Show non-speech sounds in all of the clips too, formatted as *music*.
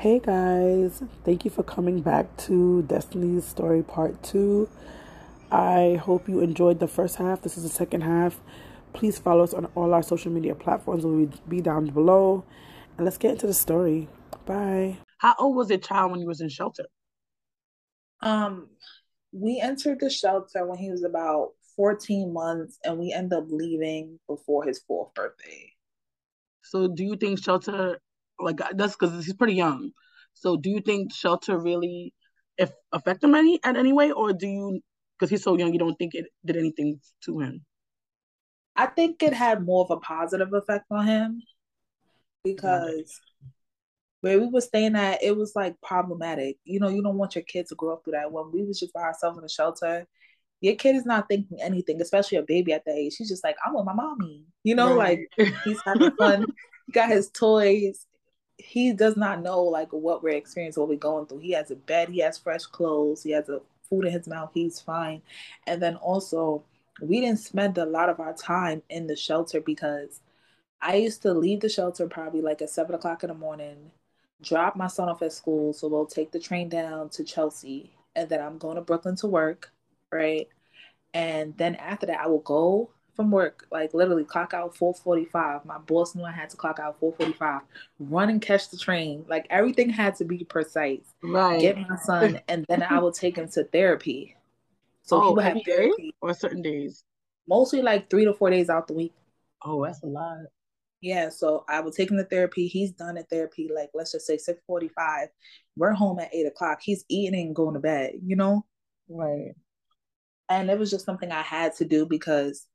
Hey guys, thank you for coming back to Destiny's Story Part 2. I hope you enjoyed the first half. This is the second half. Please follow us on all our social media platforms. We'll be down below. And let's get into the story. Bye. How old was your child when you was in shelter? Um, we entered the shelter when he was about 14 months and we ended up leaving before his fourth birthday. So do you think shelter like uh, that's because he's pretty young. So do you think shelter really if affect him any at any way, or do you because he's so young you don't think it did anything to him? I think it had more of a positive effect on him because where we were staying at, it was like problematic. You know, you don't want your kids to grow up through that. When we was just by ourselves in the shelter, your kid is not thinking anything, especially a baby at that age. She's just like, I'm with my mommy. You know, right. like he's having fun. *laughs* he got his toys. He does not know like what we're experiencing, what we're going through. He has a bed, he has fresh clothes, he has a food in his mouth, he's fine. And then also we didn't spend a lot of our time in the shelter because I used to leave the shelter probably like at seven o'clock in the morning, drop my son off at school. So we'll take the train down to Chelsea, and then I'm going to Brooklyn to work, right? And then after that, I will go from work, like literally clock out 445. My boss knew I had to clock out 445, run and catch the train. Like everything had to be precise. Right. Get my son, *laughs* and then I will take him to therapy. So oh, he would have therapy or certain days. Mostly like three to four days out the week. Oh, that's a lot. Yeah, so I will take him to therapy. He's done at therapy, like let's just say six forty five. We're home at eight o'clock. He's eating and going to bed. You know, right? And it was just something I had to do because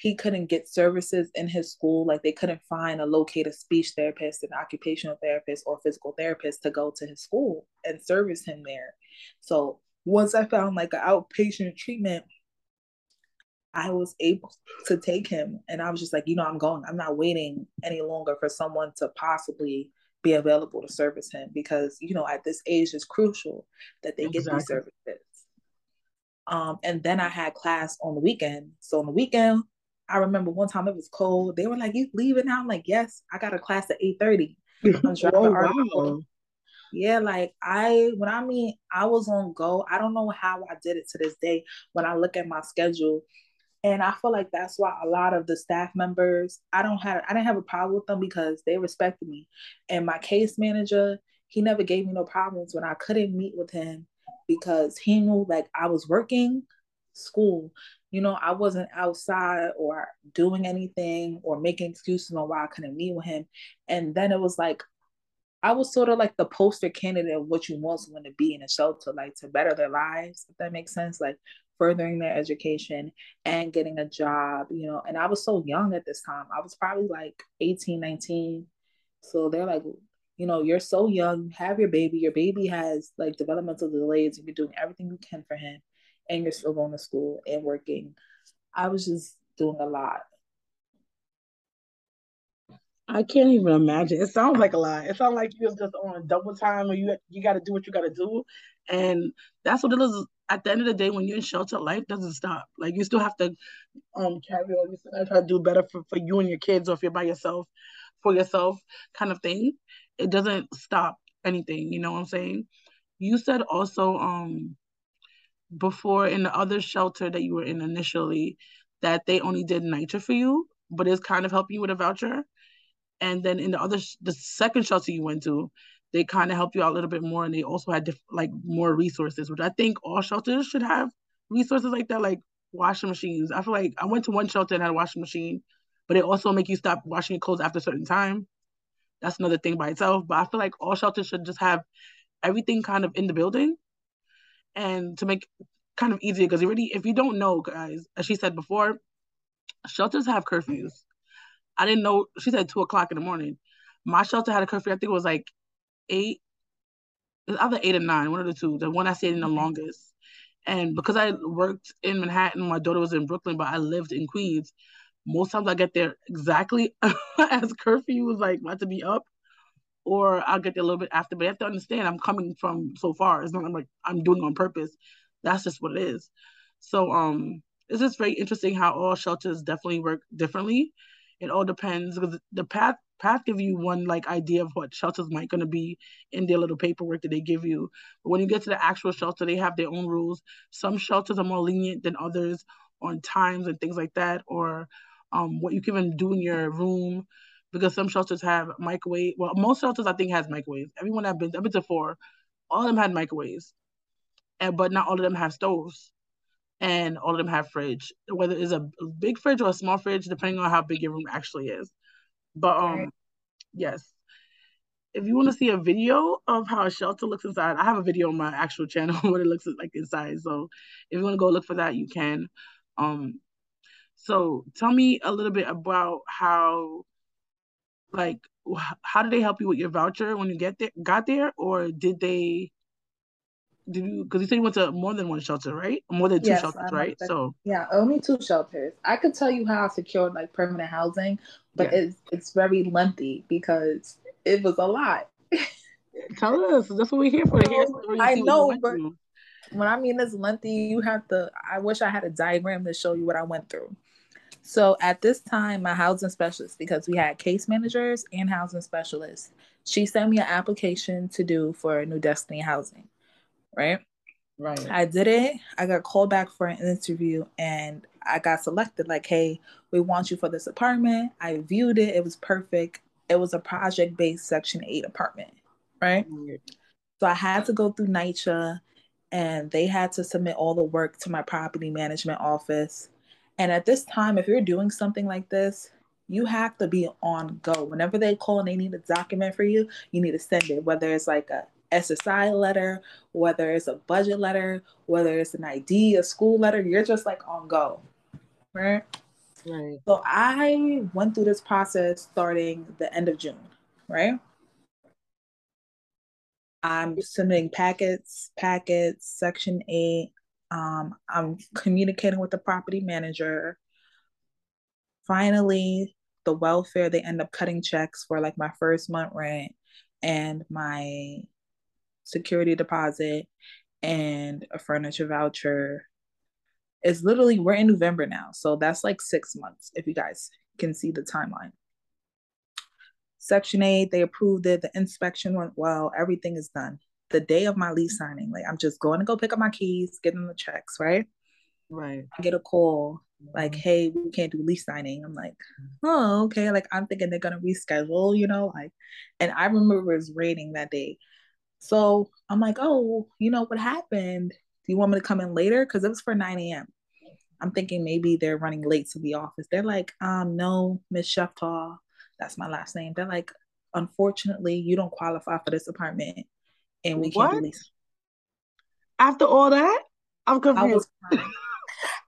he couldn't get services in his school. Like they couldn't find a located speech therapist, an occupational therapist, or physical therapist to go to his school and service him there. So once I found like an outpatient treatment I was able to take him. And I was just like, you know, I'm going. I'm not waiting any longer for someone to possibly be available to service him because, you know, at this age, it's crucial that they exactly. get these services. Um, and then I had class on the weekend. So on the weekend, I remember one time it was cold. They were like, "You leaving now?" I'm like, "Yes, I got a class at 8:30." *laughs* I'm oh, wow. Yeah, like I when I mean I was on go. I don't know how I did it to this day. When I look at my schedule, and I feel like that's why a lot of the staff members, I don't have I didn't have a problem with them because they respected me. And my case manager, he never gave me no problems when I couldn't meet with him because he knew like I was working school. You know, I wasn't outside or doing anything or making excuses on why I couldn't meet with him. And then it was like I was sort of like the poster candidate of what you want someone to be in a shelter, like to better their lives, if that makes sense. Like furthering their education and getting a job, you know. And I was so young at this time. I was probably like 18, 19. So they're like, you know, you're so young, have your baby, your baby has like developmental delays, and you're doing everything you can for him, you're still going to school and working. I was just doing a lot. I can't even imagine. It sounds like a lot. It sounds like you're just on double time, or you you got to do what you got to do, and that's what it is at the end of the day, when you're in shelter, life doesn't stop. Like you still have to um carry on. You still have to do better for, for you and your kids, or if you're by yourself, for yourself, kind of thing. It doesn't stop anything. You know what I'm saying? You said also um before in the other shelter that you were in initially that they only did NYCHA for you, but it's kind of helping you with a voucher. And then in the other, the second shelter you went to, they kind of help you out a little bit more and they also had diff- like more resources which i think all shelters should have resources like that like washing machines. I feel like i went to one shelter and had a washing machine but it also make you stop washing your clothes after a certain time. That's another thing by itself but i feel like all shelters should just have everything kind of in the building and to make kind of easier because already if you don't know guys as she said before shelters have curfews i didn't know she said two o'clock in the morning my shelter had a curfew i think it was like eight. It's either eight or nine, one of the two. The one I stayed in the mm-hmm. longest. And because I worked in Manhattan, my daughter was in Brooklyn, but I lived in Queens. Most times I get there exactly *laughs* as curfew was like about to be up, or I'll get there a little bit after. But you have to understand, I'm coming from so far. It's not like I'm doing on purpose. That's just what it is. So um, it's just very interesting how all shelters definitely work differently It all depends because the path path give you one like idea of what shelters might gonna be in their little paperwork that they give you. But when you get to the actual shelter, they have their own rules. Some shelters are more lenient than others on times and things like that, or um, what you can even do in your room. Because some shelters have microwave. Well, most shelters I think has microwaves. Everyone I've been I've been to four, all of them had microwaves, and but not all of them have stoves and all of them have fridge, whether it's a big fridge or a small fridge, depending on how big your room actually is. But um, yes, if you want to see a video of how a shelter looks inside, I have a video on my actual channel *laughs* what it looks like inside. So if you want to go look for that, you can. Um, so tell me a little bit about how, like, how did they help you with your voucher when you get there, got there, or did they did you because you said you went to more than one shelter, right? More than two yes, shelters, I'm right? so yeah, only two shelters. I could tell you how I secured like permanent housing, but yeah. it's it's very lengthy because it was a lot. *laughs* tell us. That's what we're here for. *laughs* I know, but through. when I mean it's lengthy, you have to. I wish I had a diagram to show you what I went through. So at this time, my housing specialist, because we had case managers and housing specialists, she sent me an application to do for New Destiny Housing right? Right. I did it. I got called back for an interview and I got selected. Like, hey, we want you for this apartment. I viewed it. It was perfect. It was a project based Section 8 apartment, right? So I had to go through NYCHA and they had to submit all the work to my property management office. And at this time, if you're doing something like this, you have to be on go. Whenever they call and they need a document for you, you need to send it, whether it's like a SSI letter, whether it's a budget letter, whether it's an ID, a school letter, you're just like on go. Right? Right. So I went through this process starting the end of June, right? I'm submitting packets, packets, section eight. Um, I'm communicating with the property manager. Finally, the welfare, they end up cutting checks for like my first month rent and my security deposit and a furniture voucher. It's literally, we're in November now. So that's like six months, if you guys can see the timeline. Section 8, they approved it. The inspection went well. Everything is done. The day of my lease signing, like I'm just going to go pick up my keys, get them the checks, right? Right. I get a call like, hey, we can't do lease signing. I'm like, oh, okay. Like I'm thinking they're gonna reschedule, you know, like, and I remember it was raining that day. So I'm like, oh, you know what happened? Do you want me to come in later? Because it was for 9 a.m. I'm thinking maybe they're running late to the office. They're like, um, no, Miss Sheftal, that's my last name. They're like, unfortunately, you don't qualify for this apartment, and we can't release. After all that, I'm confused.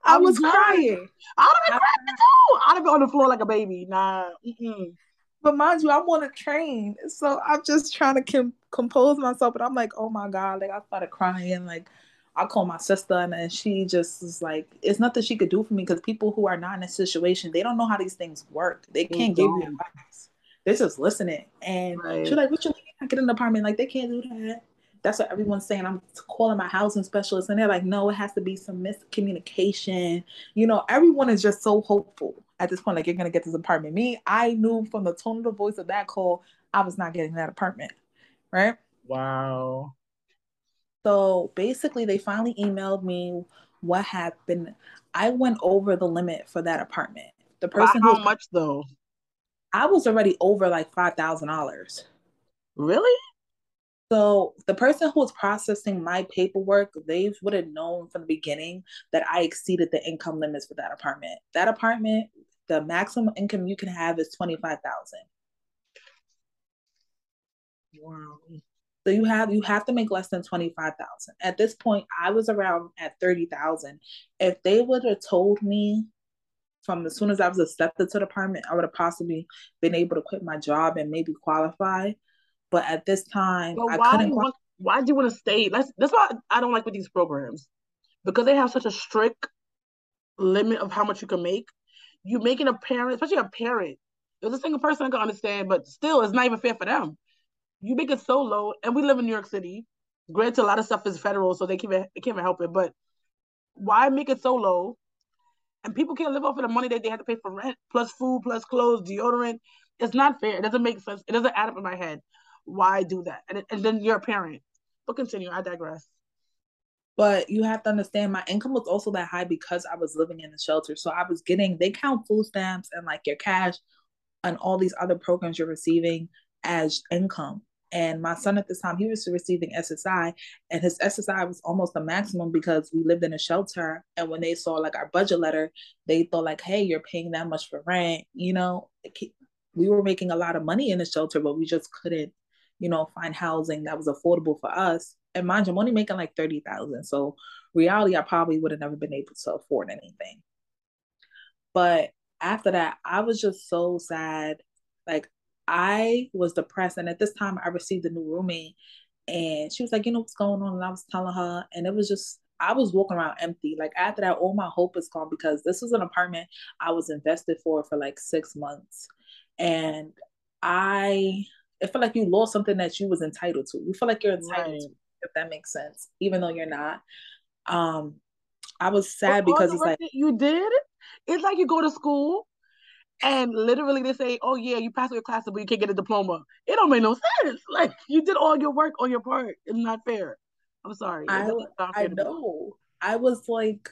I was *laughs* crying. I was crying. I'd have been crying too. I'd have been on the floor like a baby. Nah. Mm-mm. But mind you, I'm on a train, so I'm just trying to com- compose myself. But I'm like, oh my god, like I started crying. and Like I called my sister, and then she just was like, it's nothing she could do for me because people who are not in a situation, they don't know how these things work. They can't give you advice. They're just listening. And right. she's like, what you I get an apartment? Like they can't do that. That's what everyone's saying. I'm calling my housing specialist, and they're like, no, it has to be some miscommunication. You know, everyone is just so hopeful at this point, like you're gonna get this apartment. Me, I knew from the tone of the voice of that call, I was not getting that apartment. Right? Wow. So basically they finally emailed me what happened. I went over the limit for that apartment. The person how much though? I was already over like five thousand dollars. Really? So the person who was processing my paperwork, they would have known from the beginning that I exceeded the income limits for that apartment. That apartment, the maximum income you can have is twenty five thousand. Wow. So you have you have to make less than twenty five thousand. At this point, I was around at thirty thousand. If they would have told me from as soon as I was accepted to the apartment, I would have possibly been able to quit my job and maybe qualify. But at this time, but I why couldn't. Want, why do you want to stay? That's that's why I don't like with these programs because they have such a strict limit of how much you can make. You making a parent, especially a parent, was a single person I can understand, but still, it's not even fair for them. You make it so low, and we live in New York City. Granted, a lot of stuff is federal, so they can't they can't even help it. But why make it so low? and people can't live off of the money that they have to pay for rent, plus food, plus clothes, deodorant. It's not fair. It doesn't make sense. It doesn't add up in my head. Why do that? And, and then you're a parent. But continue. I digress. But you have to understand my income was also that high because I was living in the shelter. So I was getting, they count food stamps and like your cash and all these other programs you're receiving as income. And my son at this time, he was receiving SSI, and his SSI was almost the maximum because we lived in a shelter. And when they saw like our budget letter, they thought like, "Hey, you're paying that much for rent." You know, we were making a lot of money in the shelter, but we just couldn't, you know, find housing that was affordable for us. And mind you, I'm only making like thirty thousand, so reality, I probably would have never been able to afford anything. But after that, I was just so sad. Like I was depressed. And at this time, I received a new roommate, and she was like, You know what's going on? And I was telling her, and it was just, I was walking around empty. Like after that, all my hope is gone because this was an apartment I was invested for for like six months. And I, it felt like you lost something that you was entitled to. You feel like you're entitled right. to, if that makes sense, even though you're not. Um, I was sad because it's like you did. It's like you go to school and literally they say, "Oh yeah, you passed your class, but you can't get a diploma." It don't make no sense. *laughs* Like you did all your work on your part. It's not fair. I'm sorry. I, I know. I was like,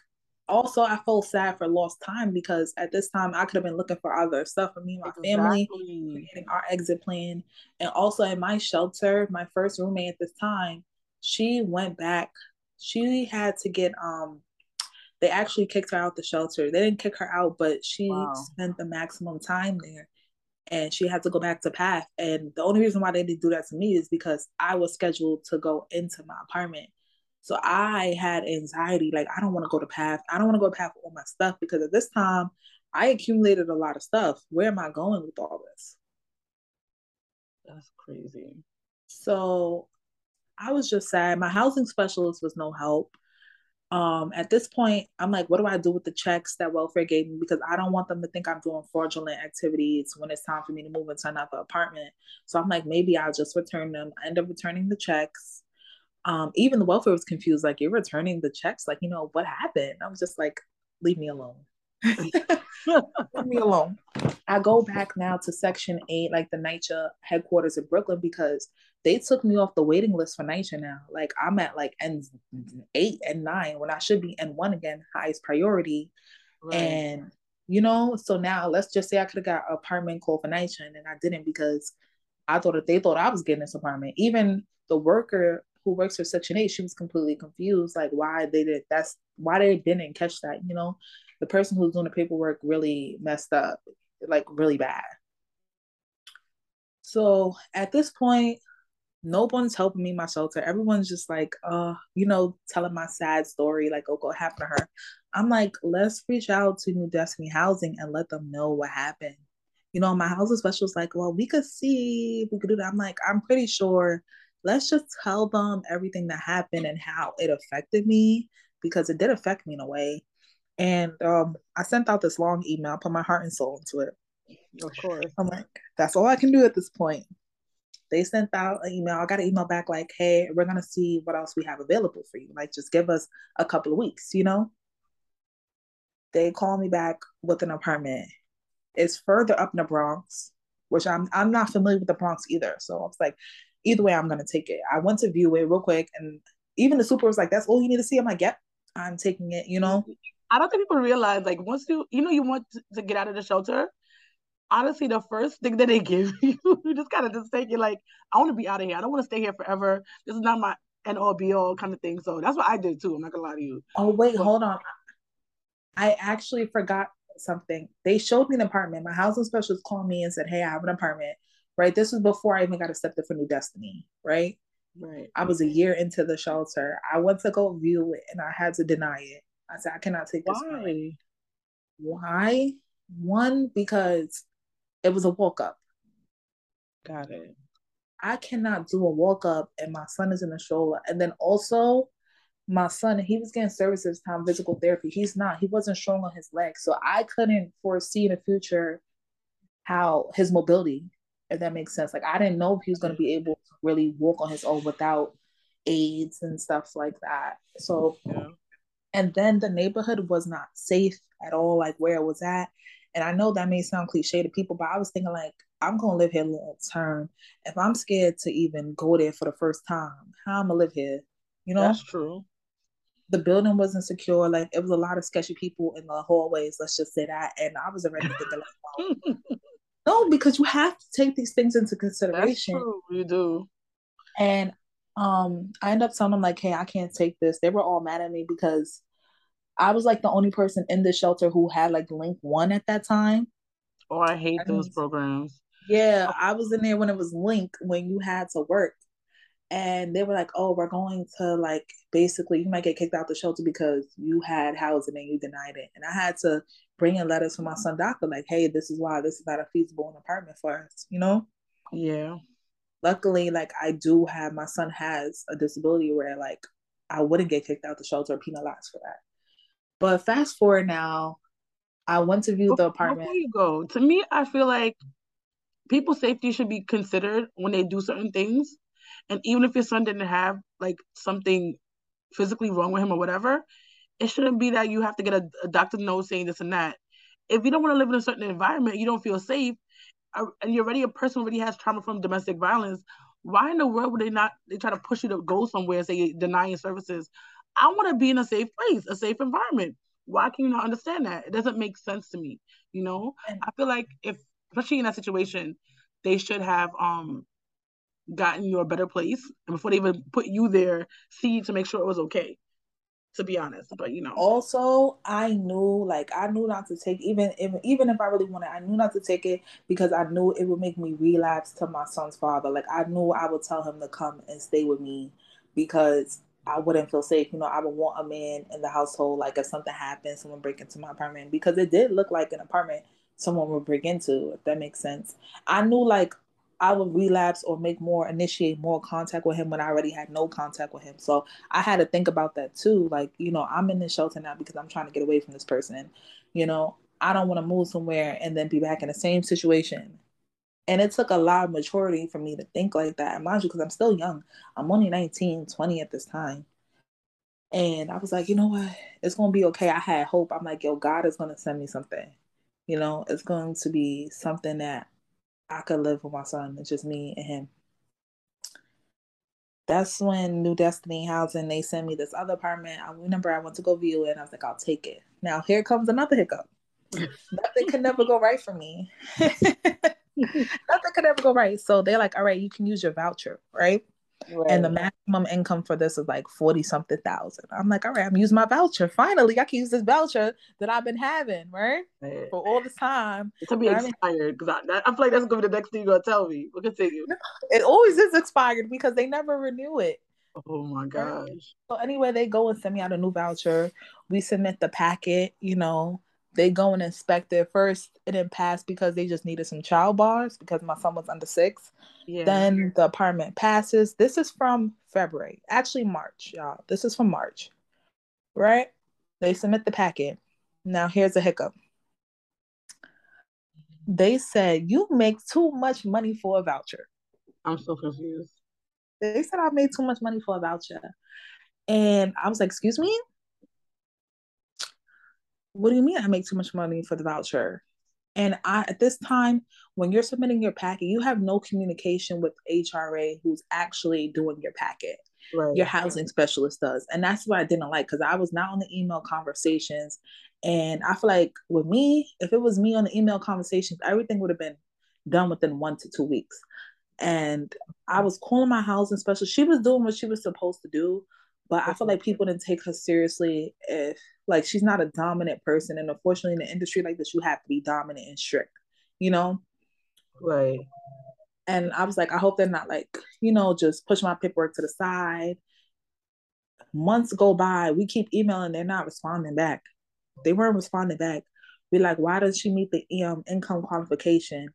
also I felt sad for lost time because at this time I could have been looking for other stuff for me and my exactly. family, getting our exit plan, and also in my shelter, my first roommate at this time, she went back. She had to get um they actually kicked her out the shelter. They didn't kick her out, but she wow. spent the maximum time there and she had to go back to PATH. And the only reason why they didn't do that to me is because I was scheduled to go into my apartment. So I had anxiety, like I don't want to go to PATH. I don't want to go to PATH with all my stuff because at this time I accumulated a lot of stuff. Where am I going with all this? That's crazy. So I was just sad. My housing specialist was no help um, at this point, I'm like, what do I do with the checks that welfare gave me? Because I don't want them to think I'm doing fraudulent activities when it's time for me to move into another apartment. So I'm like, maybe I'll just return them. I end up returning the checks. Um, even the welfare was confused, like, you're returning the checks? Like, you know, what happened? I was just like, leave me alone. *laughs* leave me alone. I go back now to Section 8, like the NYCHA headquarters in Brooklyn, because they took me off the waiting list for NYCHA now. Like I'm at like N eight and nine when I should be N one again, highest priority. Right. And you know, so now let's just say I could have got an apartment call for NYCHA and I didn't because I thought that they thought I was getting this apartment. Even the worker who works for Section 8, she was completely confused, like why they did that's why they didn't catch that, you know. The person who's doing the paperwork really messed up, like really bad. So at this point, no one's helping me my shelter. Everyone's just like, uh, you know, telling my sad story, like, oh, what happened to her. I'm like, let's reach out to New Destiny Housing and let them know what happened. You know, my housing specialist like, well, we could see, we could do that. I'm like, I'm pretty sure. Let's just tell them everything that happened and how it affected me because it did affect me in a way. And um, I sent out this long email, put my heart and soul into it. Of course. I'm like, that's all I can do at this point. They sent out an email. I got an email back like, hey, we're gonna see what else we have available for you. Like just give us a couple of weeks, you know? They call me back with an apartment. It's further up in the Bronx, which I'm I'm not familiar with the Bronx either. So I was like, either way, I'm gonna take it. I went to view it real quick and even the super was like, that's all you need to see. I'm like, yep, I'm taking it, you know. I don't think people realize like once you you know you want to get out of the shelter, honestly, the first thing that they give *laughs* you, you just kind of just take it like, I want to be out of here. I don't want to stay here forever. This is not my end all be all kind of thing. So that's what I did too. I'm not gonna lie to you. Oh wait, but, hold on. I actually forgot something. They showed me an apartment. My housing specialist called me and said, "Hey, I have an apartment." Right. This was before I even got accepted for New Destiny. Right. Right. I was a year into the shelter. I went to go view it and I had to deny it. I said, I cannot take this. Why? Why? One, because it was a walk up. Got it. I cannot do a walk up and my son is in the stroller. And then also my son, he was getting services time physical therapy. He's not, he wasn't strong on his legs. So I couldn't foresee in the future how his mobility, if that makes sense. Like I didn't know if he was going to be able to really walk on his own without aids and stuff like that. So yeah. And then the neighborhood was not safe at all, like where it was at. And I know that may sound cliche to people, but I was thinking like, I'm gonna live here long term. If I'm scared to even go there for the first time, how I'm gonna live here? You know? That's true. The building wasn't secure. Like it was a lot of sketchy people in the hallways. Let's just say that. And I was already thinking like, *laughs* no, because you have to take these things into consideration. That's true. You do. And um, I end up telling them like, hey, I can't take this. They were all mad at me because I was like the only person in the shelter who had like link one at that time. Oh, I hate those programs. Yeah, I was in there when it was link when you had to work. And they were like, oh, we're going to like basically you might get kicked out the shelter because you had housing and you denied it. And I had to bring in letters from my son doctor, like, hey, this is why this is not a feasible apartment for us, you know? Yeah. Luckily, like I do have my son has a disability where like I wouldn't get kicked out the shelter or penalized for that. But fast forward now, I went to view the apartment. Before you go, to me, I feel like people's safety should be considered when they do certain things. And even if your son didn't have like something physically wrong with him or whatever, it shouldn't be that you have to get a, a doctor note saying this and that. If you don't want to live in a certain environment, you don't feel safe, and you're already a person already has trauma from domestic violence, why in the world would they not they try to push you to go somewhere and say denying services? I want to be in a safe place, a safe environment. Why can you not understand that? It doesn't make sense to me. You know, I feel like if, especially in that situation, they should have um gotten you a better place, and before they even put you there, see to make sure it was okay. To be honest, but you know. Also, I knew like I knew not to take even even even if I really wanted, I knew not to take it because I knew it would make me relapse to my son's father. Like I knew I would tell him to come and stay with me because I wouldn't feel safe. You know, I would want a man in the household. Like if something happened, someone break into my apartment because it did look like an apartment someone would break into. If that makes sense. I knew like I would relapse or make more initiate more contact with him when I already had no contact with him. So I had to think about that too. Like you know, I'm in this shelter now because I'm trying to get away from this person. You know, I don't want to move somewhere and then be back in the same situation and it took a lot of maturity for me to think like that. And mind you, because I'm still young, I'm only 19, 20 at this time. And I was like, you know what? It's going to be okay. I had hope. I'm like, yo, God is going to send me something. You know, it's going to be something that I could live with my son. It's just me and him. That's when New Destiny Housing, they sent me this other apartment. I remember I went to go view it and I was like, I'll take it. Now, here comes another hiccup. Nothing could never go right for me. *laughs* *laughs* Nothing could ever go right. So they're like, all right, you can use your voucher, right? Right. And the maximum income for this is like 40 something thousand. I'm like, all right, I'm using my voucher. Finally, I can use this voucher that I've been having, right? Man. For all this time. It's gonna be expired because I, I, feel like that's gonna be the next thing you're gonna tell me. We'll continue. It always is expired because they never renew it. Oh my gosh. So anyway, they go and send me out a new voucher. We submit the packet, you know, they go and inspect it first it didn't pass because they just needed some child bars because my son was under six. Yeah. then the apartment passes. This is from february actually march y'all. This is from march right? They submit the packet. Now here's a hiccup. They said you make too much money for a voucher. I'm so confused. They said i made too much money for a voucher. And i was like excuse me what do you mean I make too much money for the voucher? And I at this time, when you're submitting your packet, you have no communication with HRA who's actually doing your packet. Right. Your housing specialist does. And that's what I didn't like because I was not on the email conversations. And I feel like with me, if it was me on the email conversations, everything would have been done within one to two weeks. And I was calling my housing specialist. She was doing what she was supposed to do, but I feel like people didn't take her seriously if like she's not a dominant person. And unfortunately in the industry like this, you have to be dominant and strict, you know? Right. And I was like, I hope they're not like, you know, just push my paperwork to the side. Months go by, we keep emailing, they're not responding back. They weren't responding back. We're like, why does she meet the um, income qualification?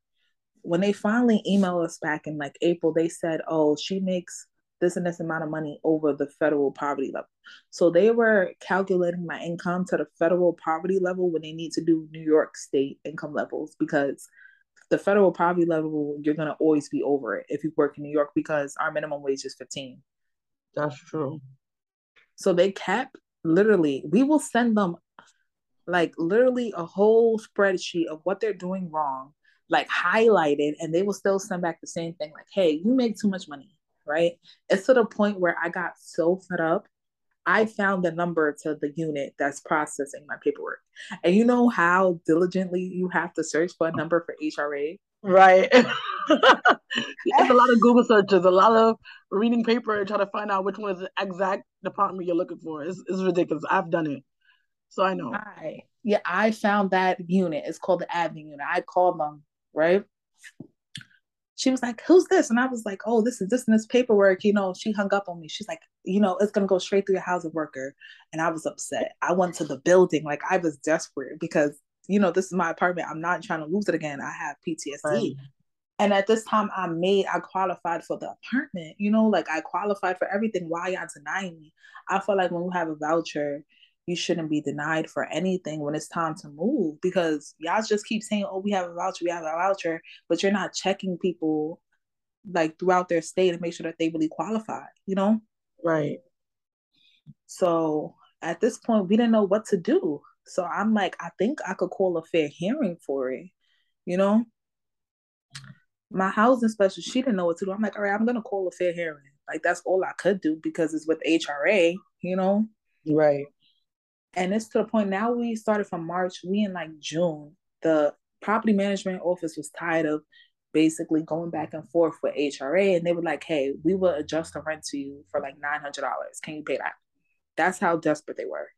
When they finally email us back in like April, they said, oh, she makes this and this amount of money over the federal poverty level. So they were calculating my income to the federal poverty level when they need to do New York state income levels because the federal poverty level, you're going to always be over it if you work in New York because our minimum wage is 15. That's true. So they kept Literally, we will send them like literally a whole spreadsheet of what they're doing wrong, like highlighted, and they will still send back the same thing, like, hey, you make too much money, right? It's to the point where I got so fed up. I found the number to the unit that's processing my paperwork. And you know how diligently you have to search for a number for HRA? Right. *laughs* *laughs* it's a lot of Google searches, a lot of reading paper and trying to find out which one is the exact department you're looking for. It's, it's ridiculous. I've done it. So I know. I, yeah, I found that unit. It's called the admin unit. I called them, right? She was like, Who's this? And I was like, Oh, this is this and this paperwork. You know, she hung up on me. She's like, You know, it's going to go straight through your housing worker. And I was upset. I went to the building. Like, I was desperate because, you know, this is my apartment. I'm not trying to lose it again. I have PTSD. Right. And at this time, I made, I qualified for the apartment, you know, like I qualified for everything. Why y'all denying me? I feel like when you have a voucher, you shouldn't be denied for anything when it's time to move because y'all just keep saying, oh, we have a voucher, we have a voucher, but you're not checking people like throughout their state to make sure that they really qualify, you know? Right. So at this point, we didn't know what to do. So I'm like, I think I could call a fair hearing for it, you know? My housing specialist, she didn't know what to do. I'm like, all right, I'm gonna call a fair hearing. Like that's all I could do because it's with HRA, you know? Right and it's to the point now we started from March, we in like June. The property management office was tired of basically going back and forth with HRA and they were like, hey, we will adjust the rent to you for like $900. Can you pay that? That's how desperate they were.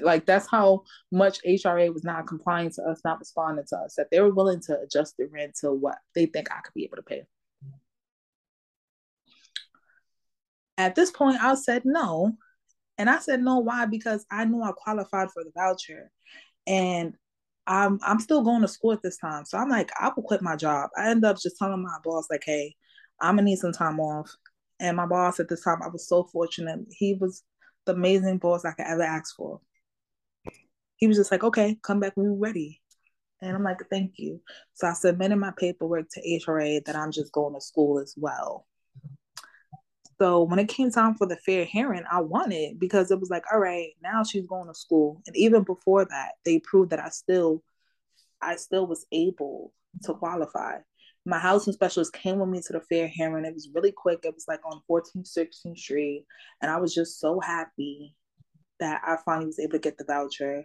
Like, that's how much HRA was not complying to us, not responding to us, that they were willing to adjust the rent to what they think I could be able to pay. At this point, I said no. And I said no, why? Because I knew I qualified for the voucher. And I'm I'm still going to school at this time. So I'm like, I will quit my job. I end up just telling my boss, like, hey, I'm gonna need some time off. And my boss at this time, I was so fortunate. He was the amazing boss I could ever ask for. He was just like, okay, come back when you're ready. And I'm like, thank you. So I submitted my paperwork to HRA that I'm just going to school as well. So when it came time for the fair hearing, I won it because it was like, all right, now she's going to school. And even before that, they proved that I still, I still was able to qualify. My housing specialist came with me to the fair hearing. It was really quick. It was like on 14th, 16th Street. And I was just so happy that I finally was able to get the voucher.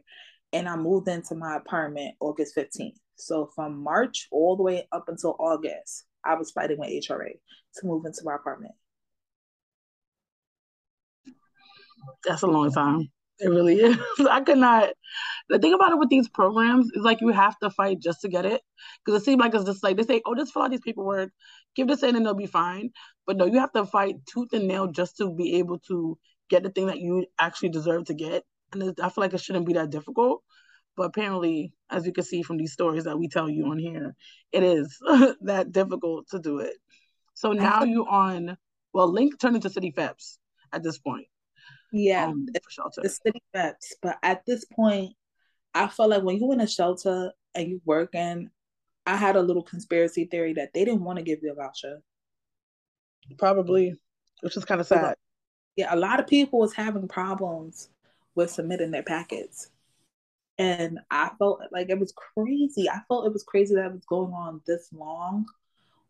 And I moved into my apartment August 15th. So from March all the way up until August, I was fighting with HRA to move into my apartment. That's a long time. It really is. *laughs* I could not. The thing about it with these programs is like you have to fight just to get it. Because it seems like it's just like they say, oh, just fill out these paperwork, give this in, and they'll be fine. But no, you have to fight tooth and nail just to be able to get the thing that you actually deserve to get. And I feel like it shouldn't be that difficult. But apparently, as you can see from these stories that we tell you on here, it is *laughs* that difficult to do it. So now you on, well, Link turned into City FEPS at this point. Yeah, um, shelter. the City FEPS. But at this point, I felt like when you in a shelter and you working, I had a little conspiracy theory that they didn't want to give you a voucher. Probably, which is kind of sad. Yeah, a lot of people was having problems with submitting their packets. And I felt like it was crazy. I felt it was crazy that it was going on this long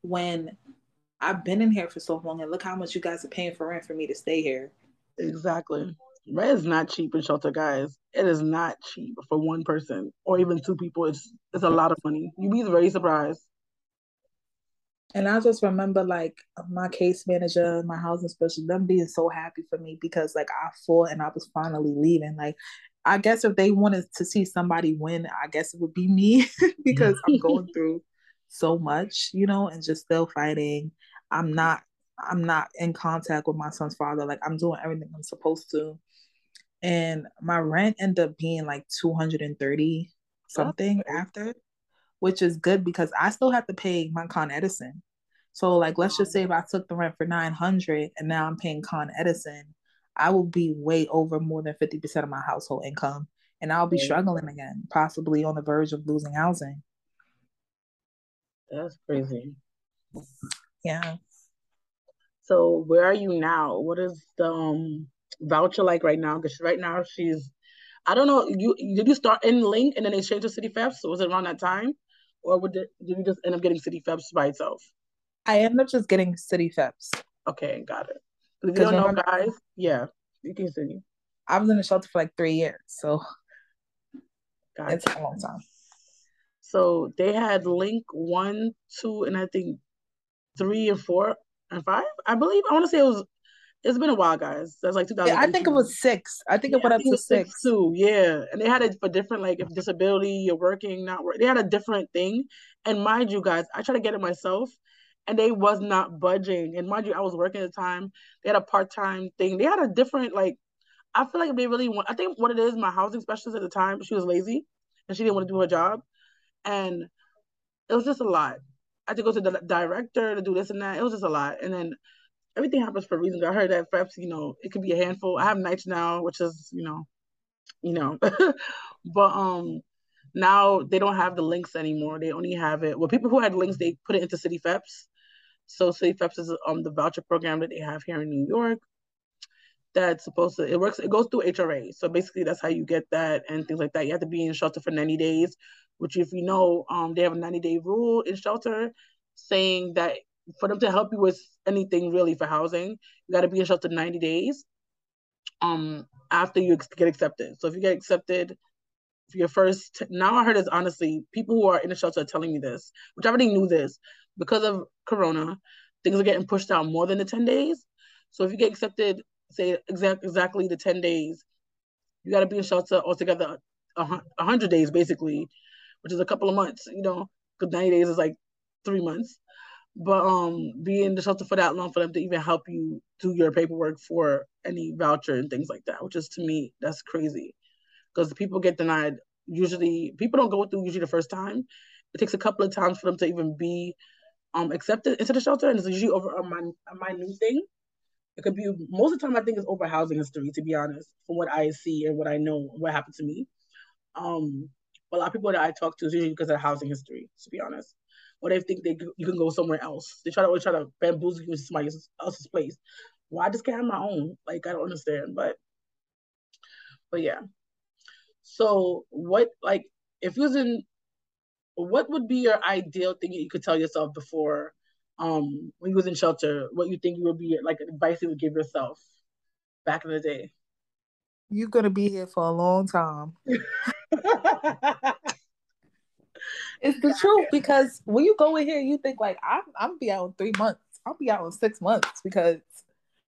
when I've been in here for so long and look how much you guys are paying for rent for me to stay here. Exactly. Rent is not cheap in shelter, guys. It is not cheap for one person or even two people. It's it's a lot of money. You'd be very surprised. And I just remember like my case manager, my housing specialist, them being so happy for me because like I fought and I was finally leaving. Like I guess if they wanted to see somebody win, I guess it would be me *laughs* because I'm going *laughs* through so much, you know, and just still fighting. I'm not I'm not in contact with my son's father. Like I'm doing everything I'm supposed to. And my rent ended up being like 230 something okay. after, which is good because I still have to pay my Con Edison. So like let's just say if I took the rent for 900 and now I'm paying Con Edison, I will be way over more than 50% of my household income and I'll be struggling again, possibly on the verge of losing housing. That's crazy. Yeah. So where are you now? What is the um voucher like right now? Because right now she's, I don't know. You did you start in Link and then they changed to CityFEPS? So was it around that time, or would it, did you just end up getting CityFEPS by itself? I ended up just getting CityFEPS. Okay, got it. If you don't know, guys, yeah, you can see. I was in the shelter for like three years, so Gotcha. it's a long time. So they had link one, two, and I think three and four and five. I believe I want to say it was. It's been a while, guys. That's like 2000. Yeah, I think it was six. I think it went up to six six. too. Yeah, and they had it for different, like if disability, you're working, not work. They had a different thing. And mind you, guys, I tried to get it myself, and they was not budging. And mind you, I was working at the time. They had a part time thing. They had a different like. I feel like they really want. I think what it is, my housing specialist at the time, she was lazy, and she didn't want to do her job, and it was just a lot. I had to go to the director to do this and that. It was just a lot, and then everything happens for a reason. I heard that FEPS, you know, it could be a handful. I have nights now, which is, you know, you know, *laughs* but um, now they don't have the links anymore. They only have it. Well, people who had links, they put it into City FEPS. So City FEPS is um the voucher program that they have here in New York. That's supposed to it works. It goes through HRA. So basically, that's how you get that and things like that. You have to be in shelter for ninety days. Which, if you know, um, they have a ninety day rule in shelter, saying that for them to help you with anything really for housing, you got to be in shelter 90 days um after you get accepted. So if you get accepted for your first now I heard is honestly people who are in the shelter are telling me this, which I already knew this because of corona, things are getting pushed out more than the 10 days. So if you get accepted, say exact exactly the 10 days, you got to be in shelter altogether a 100 days basically, which is a couple of months, you know, because 90 days is like three months. But um being the shelter for that long for them to even help you do your paperwork for any voucher and things like that which is to me that's crazy. Because people get denied usually people don't go through usually the first time. It takes a couple of times for them to even be um accepted into the shelter and it's usually over a, min- a minute thing. It could be most of the time i think it's over housing history to be honest from what i see and what i know what happened to me. Um a lot of people that i talk to is usually because of housing history to be honest or they think they you can go somewhere else. They try to always try to bamboozle you into somebody else's place. Why well, just can't have my own? Like I don't understand, but but yeah. So what like if you was in what would be your ideal thing that you could tell yourself before um when you was in shelter, what you think you would be like advice you would give yourself back in the day? You're gonna be here for a long time. *laughs* It's the truth because when you go in here, you think like I'm I'm be out in three months. I'll be out in six months because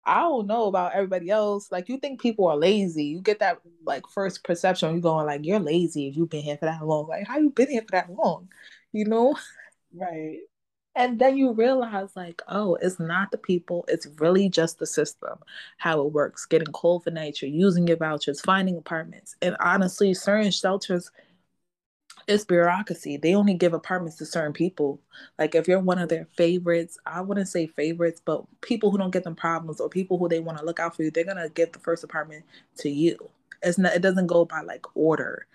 I don't know about everybody else. Like you think people are lazy. You get that like first perception. You going like you're lazy if you've been here for that long. Like how you been here for that long? You know? Right. And then you realize like, oh, it's not the people. It's really just the system, how it works. Getting cold for NYCHA using your vouchers, finding apartments. And honestly, certain shelters it's bureaucracy. They only give apartments to certain people. Like if you're one of their favorites, I wouldn't say favorites, but people who don't get them problems or people who they want to look out for you, they're gonna give the first apartment to you. It's not. It doesn't go by like order.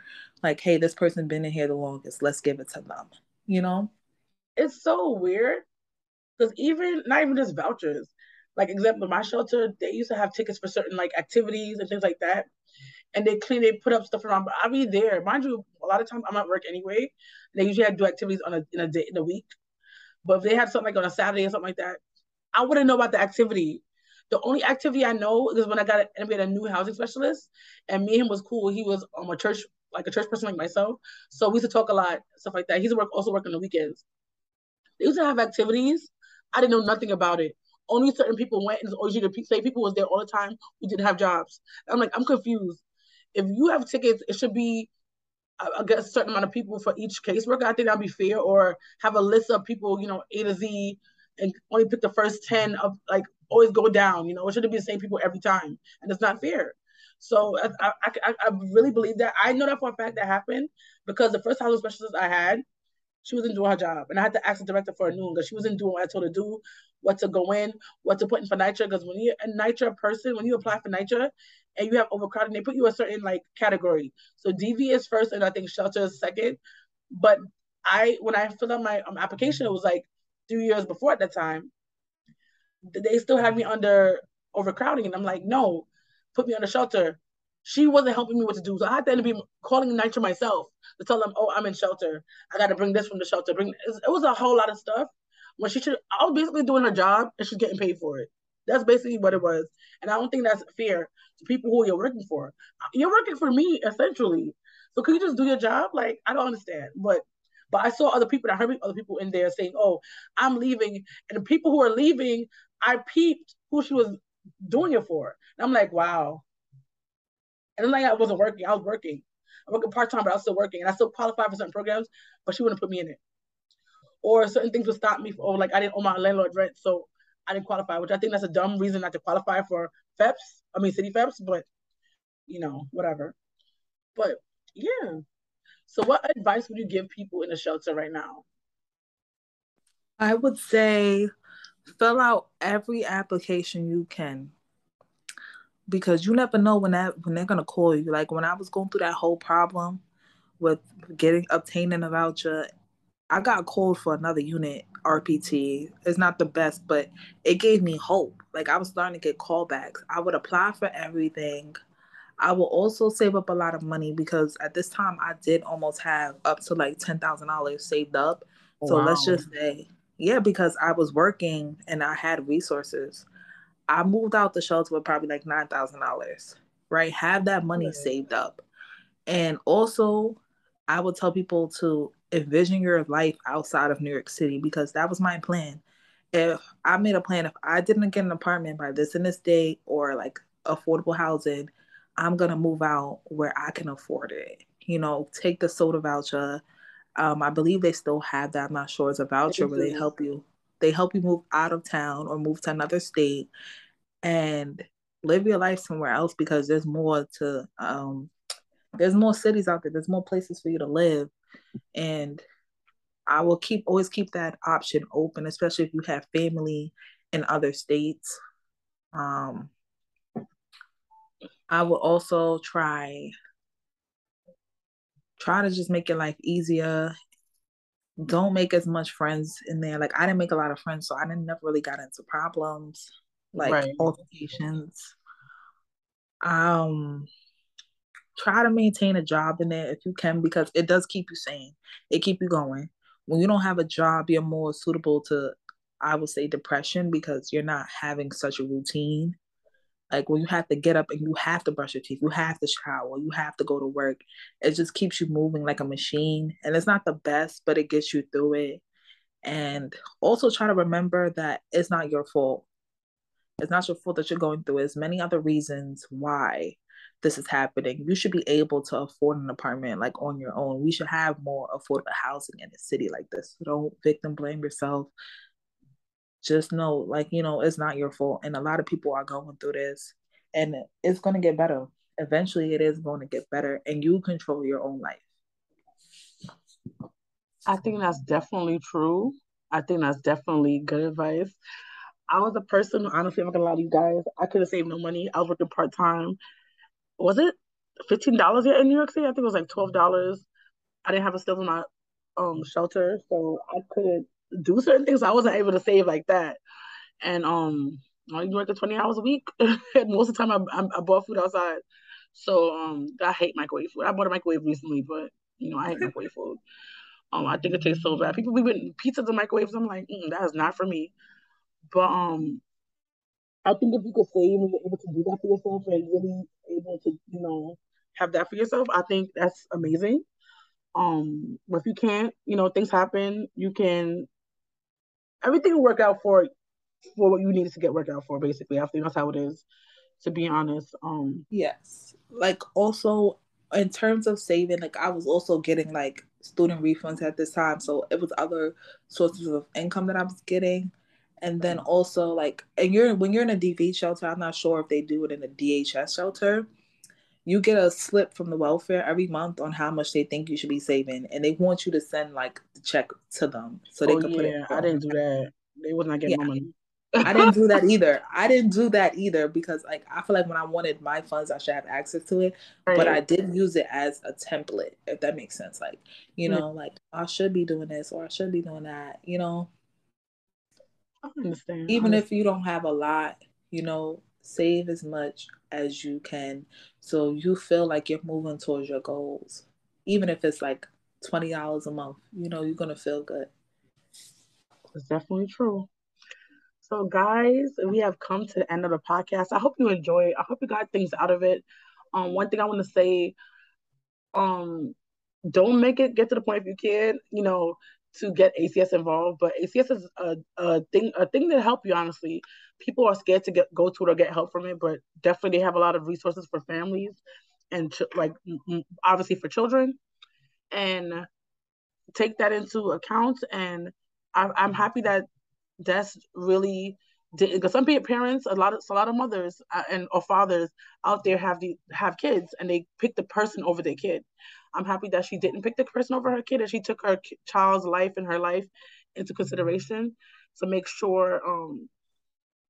Like, hey, this person been in here the longest. Let's give it to them. You know. It's so weird because even not even just vouchers. Like example, my shelter, they used to have tickets for certain like activities and things like that and they clean, they put up stuff around. But I'll be there, mind you. A lot of times I'm at work anyway. they usually have to do activities on a in a day in a week. But if they had something like on a Saturday or something like that, I wouldn't know about the activity. The only activity I know is when I got and a, a new housing specialist, and me and him was cool. He was um a church like a church person like myself, so we used to talk a lot, stuff like that. He's work also working on the weekends. They used to have activities. I didn't know nothing about it. Only certain people went, and always the say people was there all the time who didn't have jobs. I'm like, I'm confused if you have tickets, it should be uh, I guess a certain amount of people for each caseworker. I think that'd be fair, or have a list of people, you know, A to Z, and only pick the first ten of like always go down. You know, it shouldn't be the same people every time, and it's not fair. So I, I, I really believe that. I know that for a fact that happened because the first housing specialist I had, she wasn't doing her job, and I had to ask the director for a new one because she wasn't doing what I told her to do, what to go in, what to put in for NYCHA. Because when you're a NYCHA person, when you apply for NYCHA, and you have overcrowding, they put you a certain like category. So DV is first, and I think shelter is second. But I, when I filled out my um, application, it was like three years before at that time. They still had me under overcrowding, and I'm like, no, put me under shelter, she wasn't helping me what to do. So I had to end up calling NYCHA myself to tell them, oh, I'm in shelter. I got to bring this from the shelter. Bring it was a whole lot of stuff. When she should, I was basically doing her job and she's getting paid for it. That's basically what it was. And I don't think that's fair to people who you're working for. You're working for me essentially. So can you just do your job? Like I don't understand. But but I saw other people, I heard other people in there saying, "Oh, I'm leaving," and the people who are leaving, I peeped who she was doing it for. And I'm like, wow. And like I wasn't working. I was working. I'm working part time, but I was still working, and I still qualified for certain programs, but she wouldn't put me in it. Or certain things would stop me. Or like I didn't owe my landlord rent, so I didn't qualify, which I think that's a dumb reason not to qualify for FEPS. I mean, city FEPS, but you know, whatever. But yeah. So, what advice would you give people in the shelter right now? I would say fill out every application you can because you never know when that when they're gonna call you. Like when I was going through that whole problem with getting obtaining a voucher, I got called for another unit RPT. It's not the best, but it gave me hope. Like I was starting to get callbacks. I would apply for everything. I will also save up a lot of money because at this time I did almost have up to like ten thousand dollars saved up. Oh, so wow. let's just say, yeah, because I was working and I had resources. I moved out the shelter with probably like nine thousand dollars. Right, have that money right. saved up, and also I would tell people to envision your life outside of New York City because that was my plan. If I made a plan, if I didn't get an apartment by this and this date or like affordable housing, I'm gonna move out where I can afford it. You know, take the SOTA voucher. Um, I believe they still have that. I'm not sure it's a voucher where they help you. They help you move out of town or move to another state and live your life somewhere else because there's more to um, there's more cities out there. There's more places for you to live, and I will keep always keep that option open, especially if you have family in other states. Um, I will also try try to just make your life easier. Don't make as much friends in there. Like I didn't make a lot of friends, so I didn't never really got into problems, like right. altercations. Um try to maintain a job in there if you can because it does keep you sane. It keep you going. When you don't have a job, you're more suitable to I would say depression because you're not having such a routine like when you have to get up and you have to brush your teeth, you have to shower, you have to go to work. It just keeps you moving like a machine. And it's not the best, but it gets you through it. And also try to remember that it's not your fault. It's not your fault that you're going through. There's many other reasons why this is happening. You should be able to afford an apartment like on your own. We should have more affordable housing in a city like this. Don't victim blame yourself just know like you know it's not your fault and a lot of people are going through this and it's going to get better. Eventually it is going to get better and you control your own life. I think that's definitely true. I think that's definitely good advice. I was a person honestly i'm not gonna lie to you guys i could have saved no money. I was working part-time. Was it $15 yet in new york city? I think it was like $12 i didn't have a still in my um shelter so i couldn't do certain things. I wasn't able to save like that. And um, I work the 20 hours a week. *laughs* most of the time I, I, I bought food outside. So um, I hate microwave food. I bought a microwave recently, but you know, I hate *laughs* microwave food. Um, I think it tastes so bad. People be putting pizzas in microwaves. I'm like, mm, that is not for me. But um, I think if you could save and you're able to do that for yourself and really able to, you know, have that for yourself, I think that's amazing. Um, but if you can't, you know, things happen. You can everything will work out for for what you needed to get worked out for. Basically, I think that's how it is. To be honest, um, yes. Like also in terms of saving, like I was also getting like student refunds at this time, so it was other sources of income that I was getting. And then also like, and you're when you're in a DV shelter, I'm not sure if they do it in a DHS shelter you get a slip from the welfare every month on how much they think you should be saving, and they want you to send like the check to them so they oh, can yeah. put it. I didn't do that. They was not getting yeah. money. I didn't do that *laughs* either. I didn't do that either because like I feel like when I wanted my funds, I should have access to it. Right. But I didn't use it as a template, if that makes sense. Like, you know, mm-hmm. like I should be doing this or I should be doing that, you know. I understand. Even I understand. if you don't have a lot, you know, save as much as you can so you feel like you're moving towards your goals. Even if it's like $20 a month, you know, you're going to feel good. It's definitely true. So, guys, we have come to the end of the podcast. I hope you enjoy it. I hope you got things out of it. Um, one thing I want to say, um, don't make it get to the point if you can, you know, to get ACS involved. But ACS is a, a thing a thing that help you honestly. People are scared to get go to it or get help from it, but definitely they have a lot of resources for families and ch- like obviously for children, and take that into account. And I, I'm happy that that's really because some parents, a lot of a lot of mothers uh, and or fathers out there have the have kids and they pick the person over their kid. I'm happy that she didn't pick the person over her kid and she took her child's life and her life into consideration to make sure um,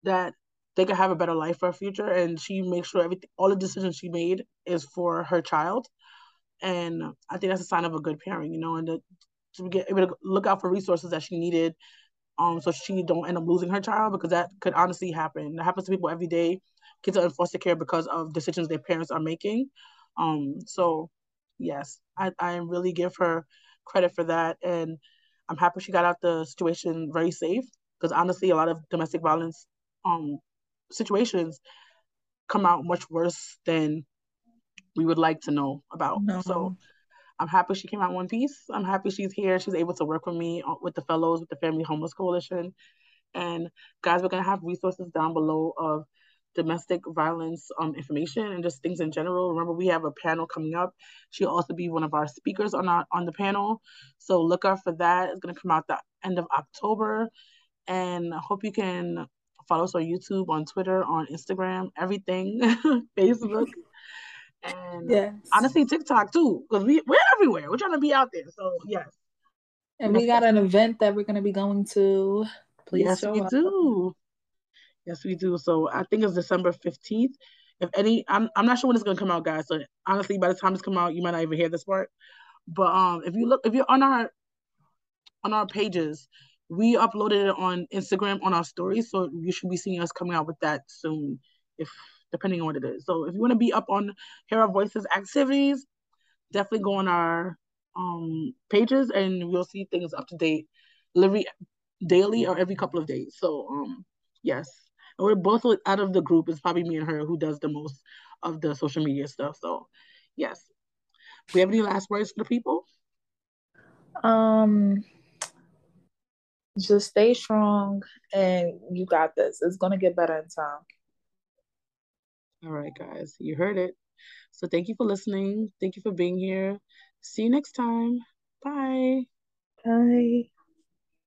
that they could have a better life for her future. And she makes sure everything, all the decisions she made is for her child. And I think that's a sign of a good parent, you know, and to, to get able to look out for resources that she needed, um, so she don't end up losing her child because that could honestly happen. That happens to people every day. Kids are in foster care because of decisions their parents are making. Um, so yes, I, I really give her credit for that. And I'm happy she got out the situation very safe because honestly, a lot of domestic violence um, situations come out much worse than we would like to know about. No. So I'm happy she came out one piece. I'm happy she's here. She's able to work with me uh, with the fellows with the Family Homeless Coalition. And guys, we're gonna have resources down below of domestic violence um, information and just things in general. Remember, we have a panel coming up. She'll also be one of our speakers on our on the panel. So look out for that. It's gonna come out the end of October. And I hope you can follow us on YouTube, on Twitter, on Instagram, everything, *laughs* Facebook. And yes. honestly, TikTok too, because we, we're everywhere. We're trying to be out there. So yes. And we got an event that we're gonna be going to. Please yes, we up. do. Yes, we do. So I think it's December 15th. If any, I'm, I'm not sure when it's gonna come out, guys. So honestly, by the time it's come out, you might not even hear this part. But um, if you look, if you're on our on our pages, we uploaded it on Instagram on our stories, so you should be seeing us coming out with that soon, if depending on what it is. So if you want to be up on Hear Our Voices activities, definitely go on our um pages and you'll see things up to date, literally daily or every couple of days. So um yes, and we're both out of the group. It's probably me and her who does the most of the social media stuff. So, yes. We have any last words for the people? Um, just stay strong, and you got this. It's gonna get better in time. All right, guys, you heard it. So, thank you for listening. Thank you for being here. See you next time. Bye. Bye.